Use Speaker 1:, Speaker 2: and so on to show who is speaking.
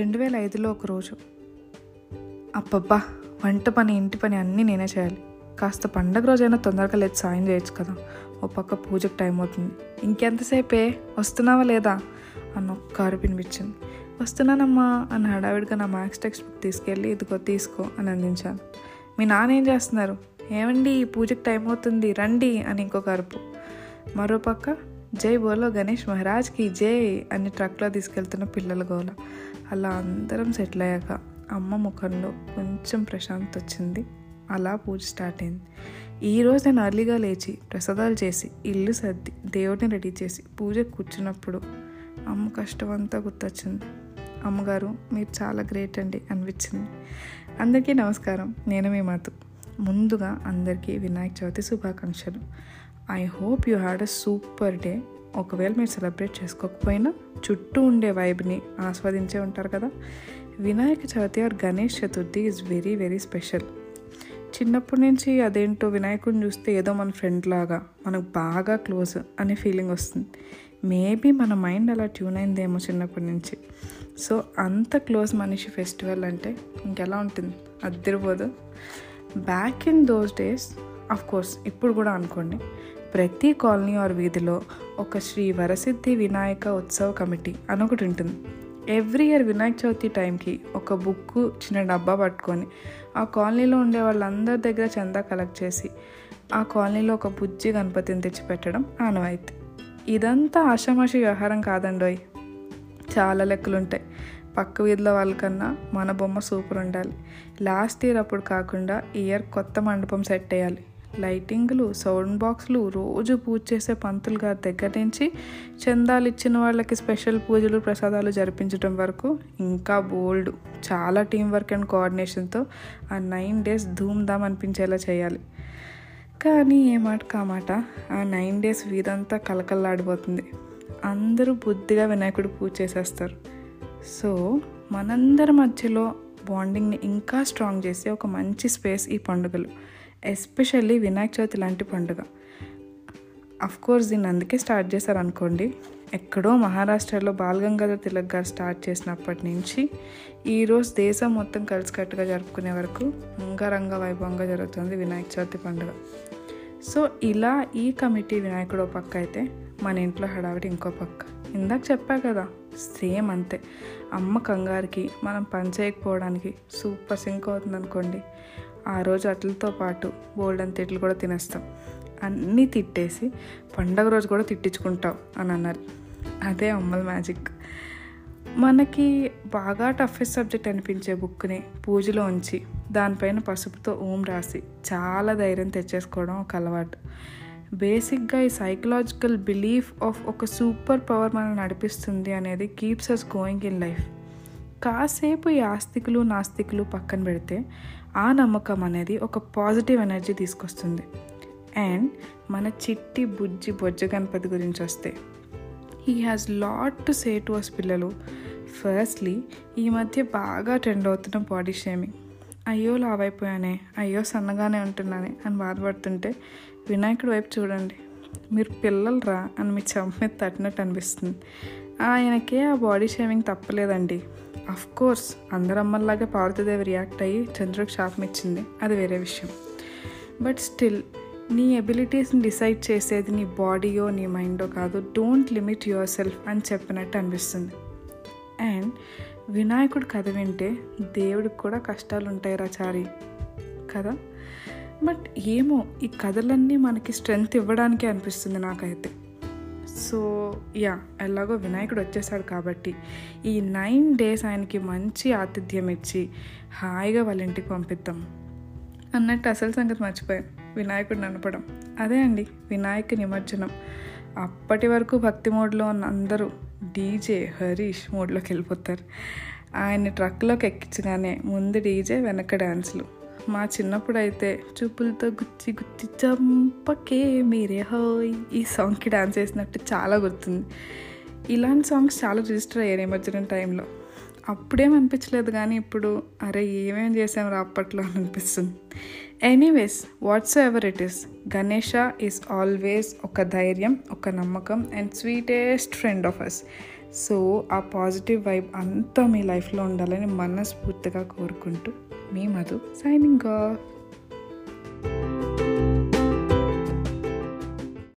Speaker 1: రెండు వేల ఐదులో ఒకరోజు. అబ్బబ్బా వంట పని ఇంటి పని అన్నీ నేనే చేయాలి. కాస్త పండగ రోజైనా తొందరగా లేదు సాయం చేయొచ్చు కదా. ఓ పక్క పూజకు టైం అవుతుంది. ఇంకెంతసేపే? వస్తున్నావా లేదా? అన్న ఒక్క అరుపు వినిపించింది. వస్తున్నానమ్మా అని హడావిడిగా నా మ్యాథ్స్ టెక్స్ట్ బుక్ తీసుకెళ్ళి ఇదిగో తీసుకో అని అందించాను. మీ నాన్న ఏం చేస్తున్నారు? ఏమండి పూజకు పూజకి టైం అవుతుంది రండి అని ఇంకొక అరుపు. మరోపక్క జై బోలో గణేష్ మహారాజ్కి జై అని ట్రక్లో తీసుకెళ్తున్న పిల్లల గోల. అలా అందరం సెటిల్ అయ్యాక అమ్మ ముఖంలో కొంచెం ప్రశాంతత వచ్చింది అలా పూజ స్టార్ట్ అయింది ఈరోజు నేను అర్లీగా లేచి ప్రసాదాలు చేసి ఇల్లు సర్ది దేవుడిని రెడీ చేసి పూజ కూర్చున్నప్పుడు అమ్మ కష్టం అంతా గుర్తొచ్చింది. అమ్మగారు మీరు చాలా గ్రేట్ అండి అనిపించింది. అందరికీ నమస్కారం. నేను మీ మాతు ముందుగా అందరికీ వినాయక చవితి శుభాకాంక్షలు. I hope you had a super day ఒకవేళ మీరు సెలబ్రేట్ చేసుకోకపోయినా చుట్టూ ఉండే వైబ్ని ఆస్వాదించే ఉంటారు కదా. Vinayaka Chavithi or Ganesh Chaturthi is very very special చిన్నప్పటి నుంచి అదేంటో వినాయకుడిని చూస్తే ఏదో మన ఫ్రెండ్ లాగా మనకు బాగా క్లోజ్ అనే ఫీలింగ్ వస్తుంది. మేబీ మన మైండ్ అలా ట్యూన్ అయిందేమో చిన్నప్పటి నుంచి. సో అంత క్లోజ్ మనిషి ఫెస్టివల్ అంటే ఇంకెలా ఉంటుంది? అద్దరిపోదు. Back in those days of course ఇప్పుడు కూడా అనుకోండి ప్రతి కాలనీ ఆర్ వీధిలో ఒక శ్రీ వరసిద్ధి వినాయక ఉత్సవ కమిటీ అని ఒకటి ఉంటుంది. ఎవ్రీ ఇయర్ వినాయక చవితి టైంకి ఒక బుక్ చిన్న డబ్బా పట్టుకొని ఆ కాలనీలో ఉండే వాళ్ళందరి దగ్గర చందా కలెక్ట్ చేసి ఆ కాలనీలో ఒక బుజ్జి గణపతిని తెచ్చిపెట్టడం ఆనవాయితీ. ఇదంతా ఆషామాషి వ్యవహారం కాదండోయ్ చాలా లెక్కలు ఉంటాయి పక్క వీధిలో వాళ్ళకన్నా మన బొమ్మ సూపర్ ఉండాలి. లాస్ట్ ఇయర్ అప్పుడు కాకుండా ఇయర్ కొత్త మండపం సెట్ అయ్యాలి లైటింగ్లు సౌండ్ బాక్స్లు రోజు పూజ చేసే పంతులు గారి దగ్గర నుంచి చందాలు ఇచ్చిన వాళ్ళకి స్పెషల్ పూజలు ప్రసాదాలు జరిపించడం వరకు ఇంకా బోల్డ్. చాలా టీం వర్క్ అండ్ కోఆర్డినేషన్తో ఆ నైన్ డేస్ ధూమ్ధామ్ అనిపించేలా చేయాలి. కానీ ఏ మాట కామాట ఆ నైన్ డేస్ వీధంతా కలకల్లాడిపోతుంది అందరూ బుద్ధిగా వినాయకుడు పూజ చేసేస్తారు. సో మనందరి మధ్యలో బాండింగ్ని ఇంకా స్ట్రాంగ్ చేసే ఒక మంచి స్పేస్ ఈ పండుగలు. ఎస్పెషల్లీ వినాయక చవితి లాంటి పండుగ. కోర్స్ దీన్ని అందుకే స్టార్ట్ చేశారనుకోండి. ఎక్కడో మహారాష్ట్రలో బాలగంగాధర్ తిలక్ గారు స్టార్ట్ చేసినప్పటి నుంచి ఈరోజు దేశం మొత్తం కలిసికట్టుగా జరుపుకునే వరకు అంగరంగ వైభవంగా జరుగుతుంది వినాయక చవితి పండుగ. సో ఇలా ఈ కమిటీ వినాయకుడు ఒక పక్క అయితే మన ఇంట్లో హడావిడి ఇంకో పక్క. ఇందాక చెప్పా కదా సేమ్ అంతే. అమ్మ కంగారికి మనం పని చేయకపోవడానికి సూపర్ సింక్ అవుతుంది అనుకోండి ఆ రోజు అట్లతో పాటు బోల్డన్ తిట్లు కూడా తినేస్తాం. అన్నీ తిట్టేసి పండగ రోజు కూడా తిట్టించుకుంటాం అని అన్నారు. అదే అమ్మల మ్యాజిక్. మనకి బాగా టఫెస్ట్ సబ్జెక్ట్ అనిపించే బుక్ని పూజలో ఉంచి దానిపైన పసుపుతో ఓం రాసి చాలా ధైర్యం తెచ్చేసుకోవడం ఒక అలవాటు. బేసిక్గా ఈ సైకలాజికల్ బిలీఫ్ ఆఫ్ ఒక సూపర్ పవర్ మనల్ని నడిపిస్తుంది అనేది keeps us going in life కాసేపు ఈ ఆస్తికులు నాస్తికులు పక్కన పెడితే ఆ నమ్మకం అనేది ఒక పాజిటివ్ ఎనర్జీ తీసుకొస్తుంది. అండ్ మన చిట్టి బుజ్జి బొజ్జ గణపతి గురించి వస్తే he has lot to say to us పిల్లలు. ఫస్ట్లీ ఈ మధ్య బాగా ట్రెండ్ అవుతున్న బాడీ షేమింగ్ అయ్యో లావైపోయానే అయ్యో సన్నగానే ఉంటున్నానే అని బాధపడుతుంటే వినాయకుడి వైపు చూడండి. మీరు పిల్లలు రా అని మీ చెమ్మ మీద తట్టినట్టు అనిపిస్తుంది. ఆయనకే ఆ బాడీ షేవింగ్ తప్పలేదండి. అఫ్ కోర్స్ అందరమ్మల్లాగా పార్వతీదేవి రియాక్ట్ అయ్యి చంద్రుడికి శాపం ఇచ్చింది. అది వేరే విషయం. బట్ స్టిల్ నీ ఎబిలిటీస్ని డిసైడ్ చేసేది నీ బాడీయో నీ మైండో కాదు. డోంట్ లిమిట్ యువర్ సెల్ఫ్ అని చెప్పినట్టు అనిపిస్తుంది. అండ్ వినాయకుడు కథ వింటే దేవుడికి కూడా కష్టాలు ఉంటాయిరా చారి కదా? బట్ ఏమో ఈ కథలన్నీ మనకి స్ట్రెంగ్త్ ఇవ్వడానికే అనిపిస్తుంది నాకైతే. సో యా ఎలాగో వినాయకుడు వచ్చేసాడు కాబట్టి ఈ నైన్ డేస్ ఆయనకి మంచి ఆతిథ్యం ఇచ్చి హాయిగా వాళ్ళ ఇంటికి పంపిద్దాం. అన్నట్టు అసలు సంగతి మర్చిపోయాం. వినాయకుడిని అనపడం. అదే అండి వినాయక నిమజ్జనం. అప్పటి వరకు భక్తి మోడ్లో ఉన్న అందరూ డీజే హరీష్ మోడ్లోకి వెళ్ళిపోతారు. ఆయన ట్రక్లోకి ఎక్కించగానే ముందు డీజే వెనక డ్యాన్సులు మా చిన్నప్పుడు అయితే చూపులతో గుచ్చి గుచ్చి చంపకే మీరే హోయ్. ఈ సాంగ్కి డాన్స్ వేసినట్టు చాలా గుర్తుంది. ఇలాంటి సాంగ్స్ చాలా రిజిస్టర్ అయ్యాయి ఎమర్జెంట్ టైంలో. అప్పుడేం అనిపించలేదు కానీ ఇప్పుడు అరే ఏమేం చేసాం రా అప్పట్లో అని అనిపిస్తుంది. Anyways what's ever it is Ganesha is always ఒక ధైర్యం ఒక నమ్మకం and sweetest friend of us so ఆ పాజిటివ్ వైబ్ అంతా మీ లైఫ్లో ఉండాలని మనస్ఫూర్తిగా కోరుకుంటూ మీ మధు సైనింగ్ ఆఫ్.